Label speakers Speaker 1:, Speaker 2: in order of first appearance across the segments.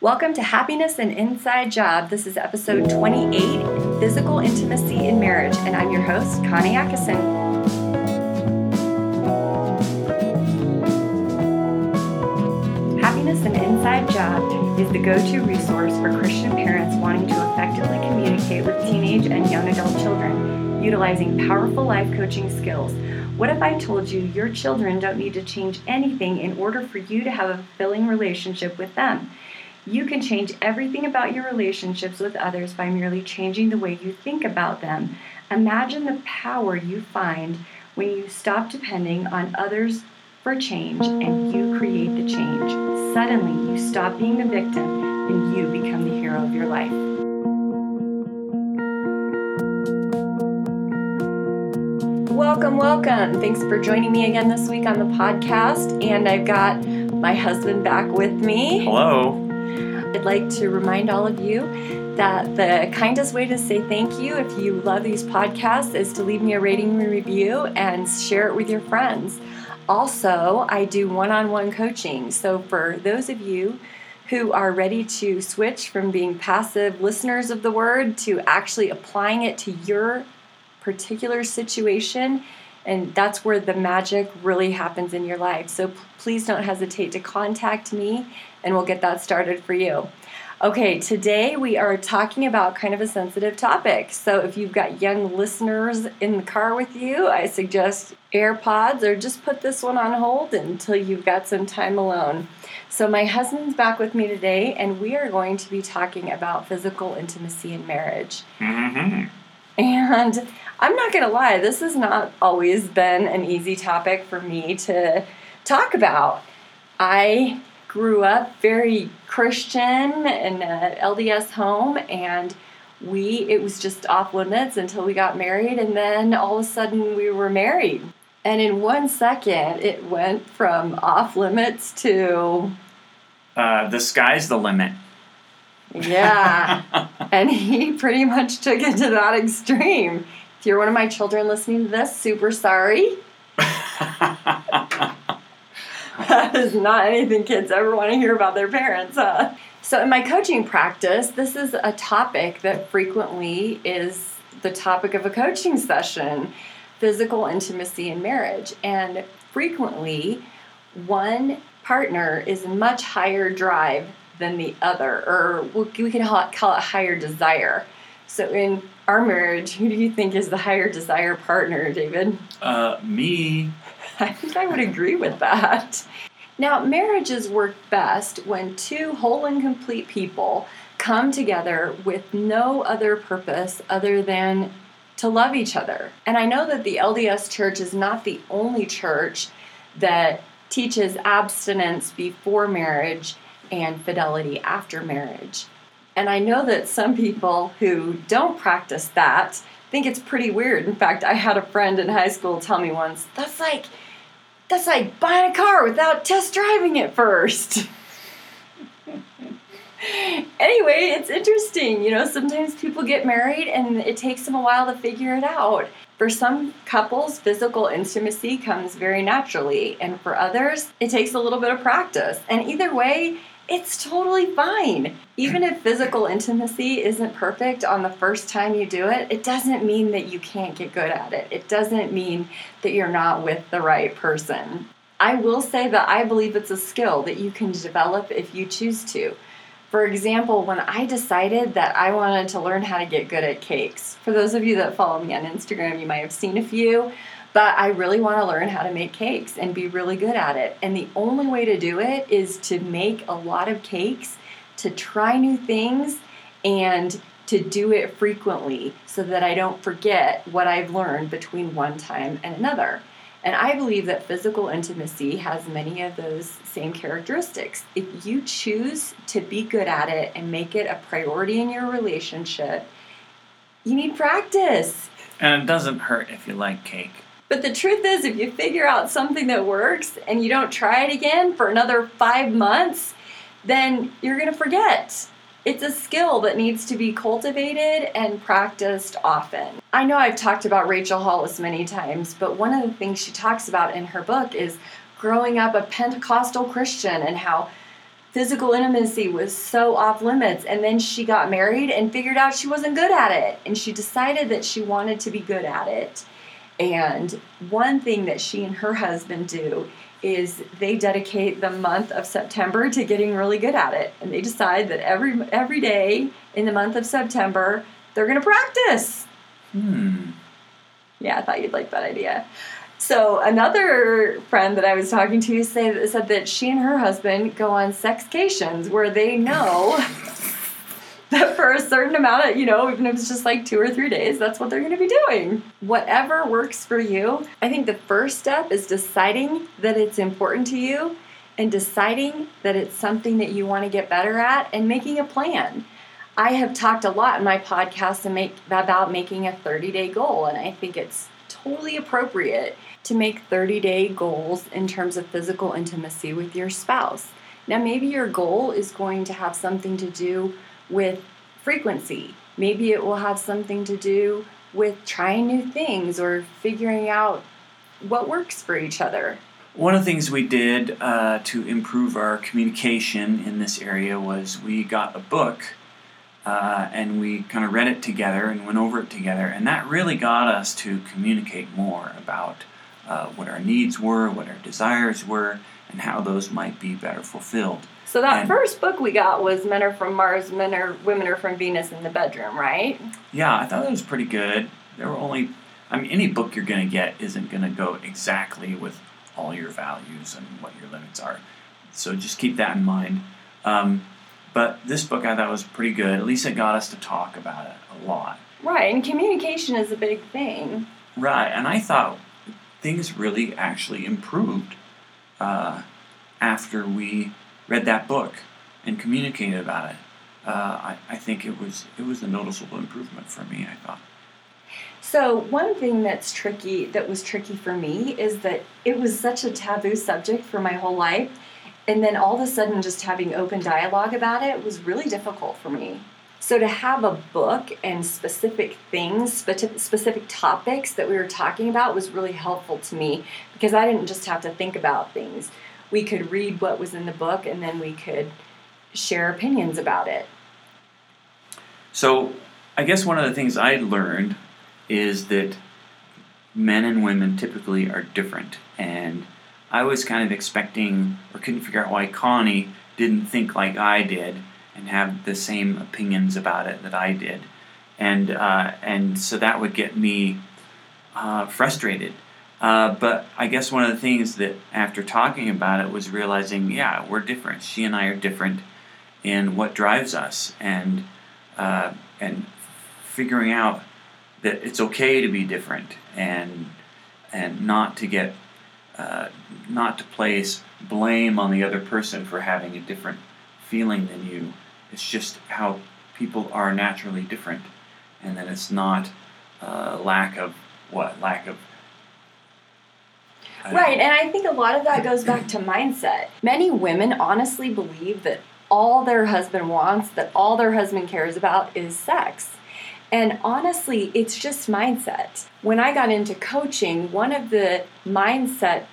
Speaker 1: Welcome to Happiness is an Inside Job. This is episode 28 Physical Intimacy in Marriage, and I'm your host, Connie Atkinson. Happiness is an Inside Job is the go to resource for Christian parents wanting to effectively communicate with teenage and young adult children, utilizing powerful life coaching skills. What if I told you your children don't need to change anything in order for you to have a fulfilling relationship with them? You can change everything about your relationships with others by merely changing the way you think about them. Imagine the power you find when you stop depending on others for change and you create the change. Suddenly, you stop being the victim and you become the hero of your life. Welcome, welcome. Thanks for joining me again this week on the podcast. And I've got my husband back with me.
Speaker 2: Hello.
Speaker 1: I'd like to remind all of you that the kindest way to say thank you if you love these podcasts is to leave me a rating and review and share it with your friends. Also, I do one on one coaching. So, for those of you who are ready to switch from being passive listeners of the word to actually applying it to your particular situation, and that's where the magic really happens in your life. So, please don't hesitate to contact me and we'll get that started for you. Okay, today we are talking about kind of a sensitive topic. So if you've got young listeners in the car with you, I suggest AirPods or just put this one on hold until you've got some time alone. So my husband's back with me today, and we are going to be talking about physical intimacy in marriage.
Speaker 2: Mm-hmm.
Speaker 1: And I'm not going to lie, this has not always been an easy topic for me to talk about. I grew up very Christian in an LDS home, and we it was just off limits until we got married, and then all of a sudden we were married. And in one second, it went from off limits to
Speaker 2: Uh, the sky's the limit.
Speaker 1: yeah. and he pretty much took it to that extreme. If you're one of my children listening to this, super sorry. that is not anything kids ever want to hear about their parents. Huh? So, in my coaching practice, this is a topic that frequently is the topic of a coaching session physical intimacy in marriage. And frequently, one partner is a much higher drive than the other, or we can call it higher desire. So, in our marriage, who do you think is the higher desire partner, David?
Speaker 2: Uh, me.
Speaker 1: I think I would agree with that. Now, marriages work best when two whole and complete people come together with no other purpose other than to love each other. And I know that the LDS church is not the only church that teaches abstinence before marriage and fidelity after marriage. And I know that some people who don't practice that think it's pretty weird. In fact, I had a friend in high school tell me once, that's like that's like buying a car without test driving it first. anyway, it's interesting. You know, sometimes people get married and it takes them a while to figure it out. For some couples, physical intimacy comes very naturally, and for others, it takes a little bit of practice. And either way, it's totally fine. Even if physical intimacy isn't perfect on the first time you do it, it doesn't mean that you can't get good at it. It doesn't mean that you're not with the right person. I will say that I believe it's a skill that you can develop if you choose to. For example, when I decided that I wanted to learn how to get good at cakes, for those of you that follow me on Instagram, you might have seen a few. But I really want to learn how to make cakes and be really good at it. And the only way to do it is to make a lot of cakes, to try new things, and to do it frequently so that I don't forget what I've learned between one time and another. And I believe that physical intimacy has many of those same characteristics. If you choose to be good at it and make it a priority in your relationship, you need practice.
Speaker 2: And it doesn't hurt if you like cake.
Speaker 1: But the truth is, if you figure out something that works and you don't try it again for another five months, then you're going to forget. It's a skill that needs to be cultivated and practiced often. I know I've talked about Rachel Hollis many times, but one of the things she talks about in her book is growing up a Pentecostal Christian and how physical intimacy was so off limits. And then she got married and figured out she wasn't good at it. And she decided that she wanted to be good at it. And one thing that she and her husband do is they dedicate the month of September to getting really good at it. And they decide that every every day in the month of September, they're going to practice.
Speaker 2: Hmm.
Speaker 1: Yeah, I thought you'd like that idea. So another friend that I was talking to said, said that she and her husband go on sexcations where they know for a certain amount of, you know, even if it's just like two or three days, that's what they're going to be doing. Whatever works for you. I think the first step is deciding that it's important to you and deciding that it's something that you want to get better at and making a plan. I have talked a lot in my podcast make, about making a 30 day goal, and I think it's totally appropriate to make 30 day goals in terms of physical intimacy with your spouse. Now, maybe your goal is going to have something to do with frequency. Maybe it will have something to do with trying new things or figuring out what works for each other.
Speaker 2: One of the things we did uh, to improve our communication in this area was we got a book uh, and we kind of read it together and went over it together, and that really got us to communicate more about uh, what our needs were, what our desires were, and how those might be better fulfilled.
Speaker 1: So that
Speaker 2: And-
Speaker 1: first book we got was Men Are From Mars, Men Are Women Are From Venus in the Bedroom, right?
Speaker 2: Yeah, I thought that was pretty good. There were only, I mean, any book you're going to get isn't going to go exactly with all your values and what your limits are. So just keep that in mind. Um, but this book I thought was pretty good. At least it got us to talk about it a lot.
Speaker 1: Right, and communication is a big thing.
Speaker 2: Right, and I thought things really actually improved uh, after we read that book and communicated about it. Uh, I, I think it was it was a noticeable improvement for me. I thought.
Speaker 1: So one thing that's tricky that was tricky for me is that it was such a taboo subject for my whole life and then all of a sudden just having open dialogue about it was really difficult for me. So to have a book and specific things, speci- specific topics that we were talking about was really helpful to me because I didn't just have to think about things. We could read what was in the book and then we could share opinions about it.
Speaker 2: So I guess one of the things I learned is that men and women typically are different, and I was kind of expecting or couldn't figure out why Connie didn't think like I did and have the same opinions about it that I did, and uh, and so that would get me uh, frustrated. Uh, but I guess one of the things that after talking about it was realizing, yeah, we're different. She and I are different in what drives us, and uh, and figuring out that it's okay to be different and and not to get uh, not to place blame on the other person for having a different feeling than you. It's just how people are naturally different, and that it's not uh, lack of what lack of
Speaker 1: Right,
Speaker 2: know.
Speaker 1: and I think a lot of that goes back to mindset. Many women honestly believe that all their husband wants, that all their husband cares about is sex. And honestly, it's just mindset. When I got into coaching, one of the mindset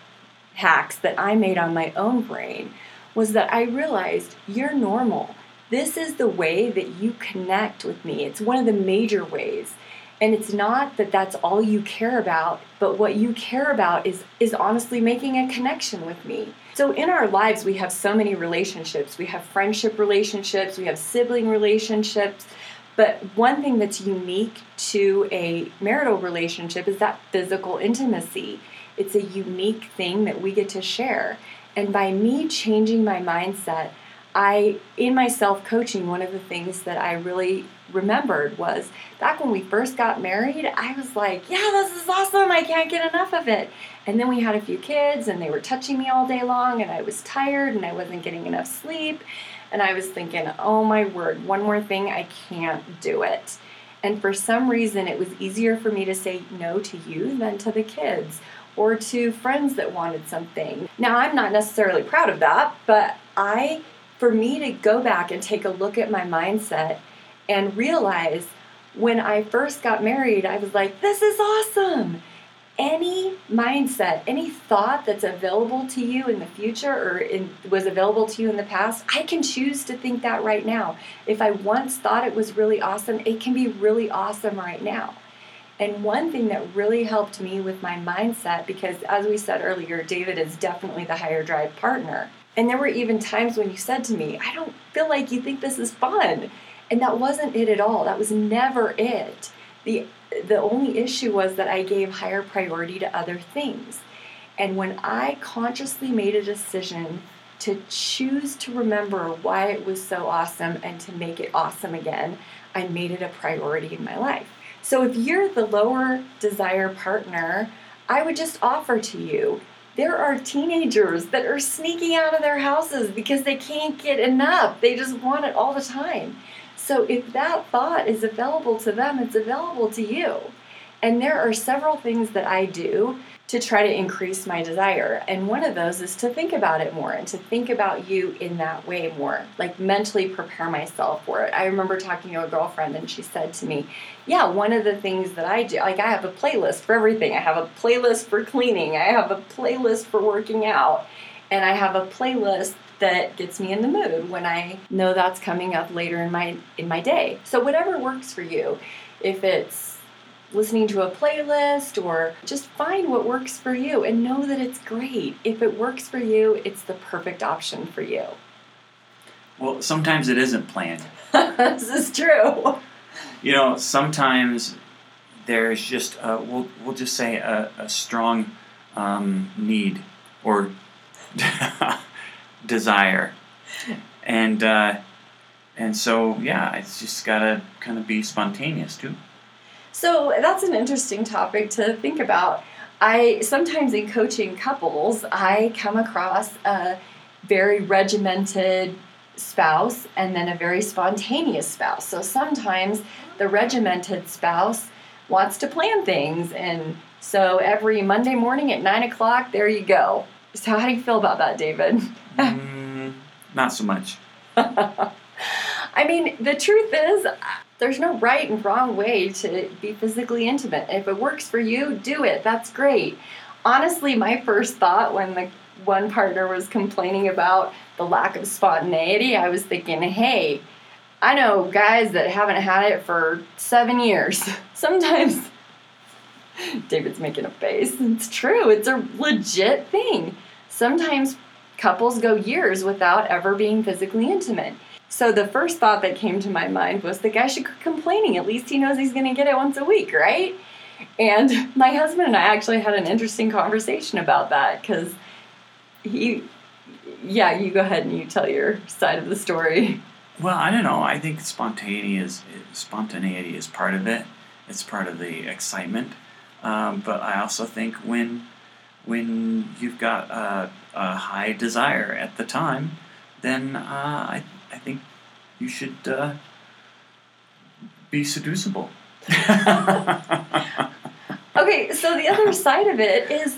Speaker 1: hacks that I made on my own brain was that I realized you're normal. This is the way that you connect with me. It's one of the major ways. And it's not that that's all you care about, but what you care about is is honestly making a connection with me. So in our lives we have so many relationships. We have friendship relationships, we have sibling relationships, but one thing that's unique to a marital relationship is that physical intimacy. It's a unique thing that we get to share. And by me changing my mindset, I, in my self coaching, one of the things that I really remembered was back when we first got married, I was like, yeah, this is awesome. I can't get enough of it. And then we had a few kids and they were touching me all day long and I was tired and I wasn't getting enough sleep. And I was thinking, oh my word, one more thing, I can't do it. And for some reason, it was easier for me to say no to you than to the kids or to friends that wanted something. Now, I'm not necessarily proud of that, but I, for me to go back and take a look at my mindset and realize when I first got married, I was like, this is awesome. any mindset, any thought that's available to you in the future or in, was available to you in the past, I can choose to think that right now. If I once thought it was really awesome, it can be really awesome right now. And one thing that really helped me with my mindset, because as we said earlier, David is definitely the higher drive partner. And there were even times when you said to me, I don't feel like you think this is fun. And that wasn't it at all. That was never it. The the only issue was that I gave higher priority to other things. And when I consciously made a decision to choose to remember why it was so awesome and to make it awesome again, I made it a priority in my life. So if you're the lower desire partner, I would just offer to you there are teenagers that are sneaking out of their houses because they can't get enough. They just want it all the time. So if that thought is available to them, it's available to you. And there are several things that I do to try to increase my desire. And one of those is to think about it more and to think about you in that way more, like mentally prepare myself for it. I remember talking to a girlfriend and she said to me, Yeah, one of the things that I do, like I have a playlist for everything. I have a playlist for cleaning, I have a playlist for working out, and I have a playlist that gets me in the mood when I know that's coming up later in my in my day. So whatever works for you. If it's listening to a playlist or just find what works for you and know that it's great. If it works for you, it's the perfect option for you.
Speaker 2: Well, sometimes it isn't planned.
Speaker 1: this is true.
Speaker 2: You know, sometimes there's just a, we'll we'll just say a, a strong um, need or desire, and uh, and so yeah, it's just gotta kind of be spontaneous too.
Speaker 1: So that's an interesting topic to think about. I sometimes in coaching couples, I come across a very regimented spouse and then a very spontaneous spouse. So sometimes the regimented spouse wants to plan things, and so every Monday morning at nine o'clock, there you go. So how do you feel about that, David?
Speaker 2: mm, not so much.
Speaker 1: I mean, the truth is, there's no right and wrong way to be physically intimate. If it works for you, do it. That's great. Honestly, my first thought when the one partner was complaining about the lack of spontaneity, I was thinking, hey, I know guys that haven't had it for seven years. Sometimes, David's making a face. It's true, it's a legit thing. Sometimes couples go years without ever being physically intimate. So the first thought that came to my mind was the guy should quit complaining. At least he knows he's going to get it once a week, right? And my husband and I actually had an interesting conversation about that because he, yeah, you go ahead and you tell your side of the story.
Speaker 2: Well, I don't know. I think spontaneity is spontaneity is part of it. It's part of the excitement. Um, but I also think when when you've got a, a high desire at the time, then uh, I, I think you should uh, be seducible.
Speaker 1: okay, so the other side of it is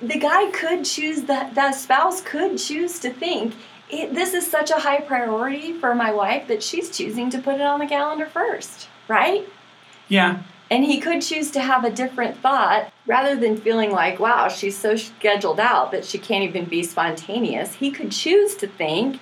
Speaker 1: the guy could choose that that spouse could choose to think it, this is such a high priority for my wife that she's choosing to put it on the calendar first, right?
Speaker 2: Yeah,
Speaker 1: and he could choose to have a different thought rather than feeling like, wow, she's so scheduled out that she can't even be spontaneous. He could choose to think,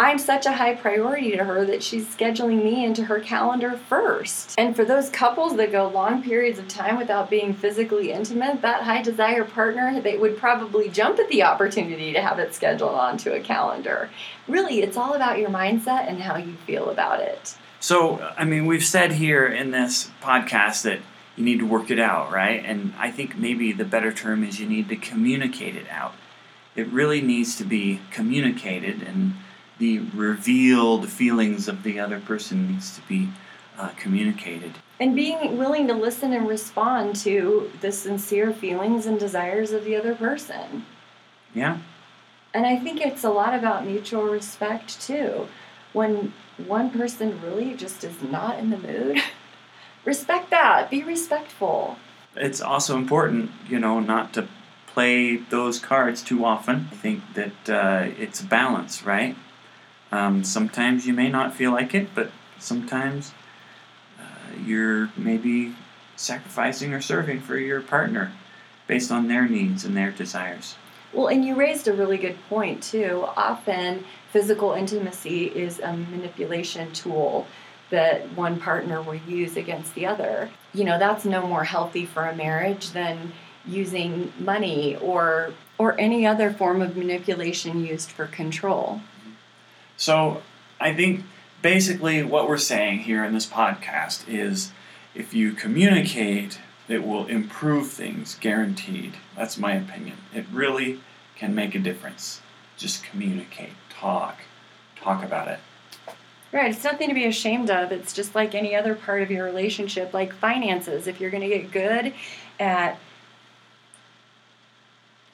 Speaker 1: I'm such a high priority to her that she's scheduling me into her calendar first. And for those couples that go long periods of time without being physically intimate, that high desire partner, they would probably jump at the opportunity to have it scheduled onto a calendar. Really, it's all about your mindset and how you feel about it.
Speaker 2: So, I mean, we've said here in this podcast that you need to work it out, right? And I think maybe the better term is you need to communicate it out. It really needs to be communicated, and the revealed feelings of the other person needs to be uh, communicated.
Speaker 1: And being willing to listen and respond to the sincere feelings and desires of the other person.
Speaker 2: Yeah.
Speaker 1: And I think it's a lot about mutual respect, too. When one person really just is not in the mood, respect that. Be respectful.
Speaker 2: It's also important, you know, not to play those cards too often. I think that uh, it's a balance, right? Um, sometimes you may not feel like it, but sometimes uh, you're maybe sacrificing or serving for your partner. based on their needs and their desires.
Speaker 1: Well, and you raised a really good point, too. Often, physical intimacy is a manipulation tool that one partner will use against the other. You know, that's no more healthy for a marriage than using money or or any other form of manipulation used for control.
Speaker 2: So, I think basically what we're saying here in this podcast is if you communicate, it will improve things, guaranteed. That's my opinion. It really can make a difference. Just communicate, talk, talk about it.
Speaker 1: Right, it's nothing to be ashamed of. It's just like any other part of your relationship, like finances. If you're going to get good at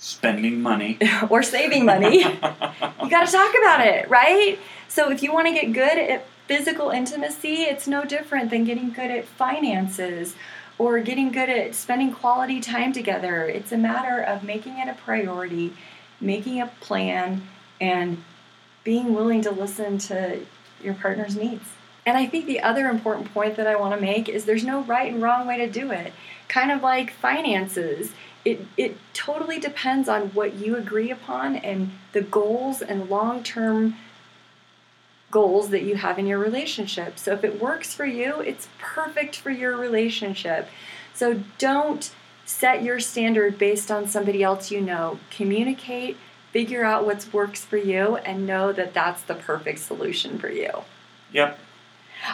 Speaker 2: spending money
Speaker 1: or saving money, you got to talk about it, right? So if you want to get good at physical intimacy, it's no different than getting good at finances or getting good at spending quality time together. It's a matter of making it a priority, making a plan, and being willing to listen to your partner's needs. And I think the other important point that I want to make is there's no right and wrong way to do it. Kind of like finances, it, it totally depends on what you agree upon and the goals and long term goals that you have in your relationship. So if it works for you, it's perfect for your relationship. So don't set your standard based on somebody else you know. Communicate, figure out what works for you, and know that that's the perfect solution for you.
Speaker 2: Yep.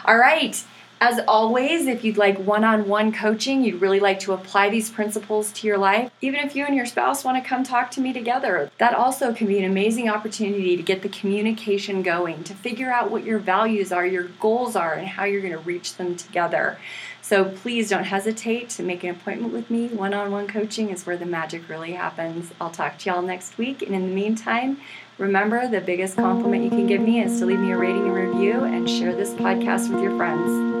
Speaker 1: All right. As always, if you'd like one on one coaching, you'd really like to apply these principles to your life, even if you and your spouse want to come talk to me together, that also can be an amazing opportunity to get the communication going, to figure out what your values are, your goals are, and how you're going to reach them together. So please don't hesitate to make an appointment with me. One on one coaching is where the magic really happens. I'll talk to y'all next week. And in the meantime, remember the biggest compliment you can give me is to leave me a rating and review and share this podcast with your friends.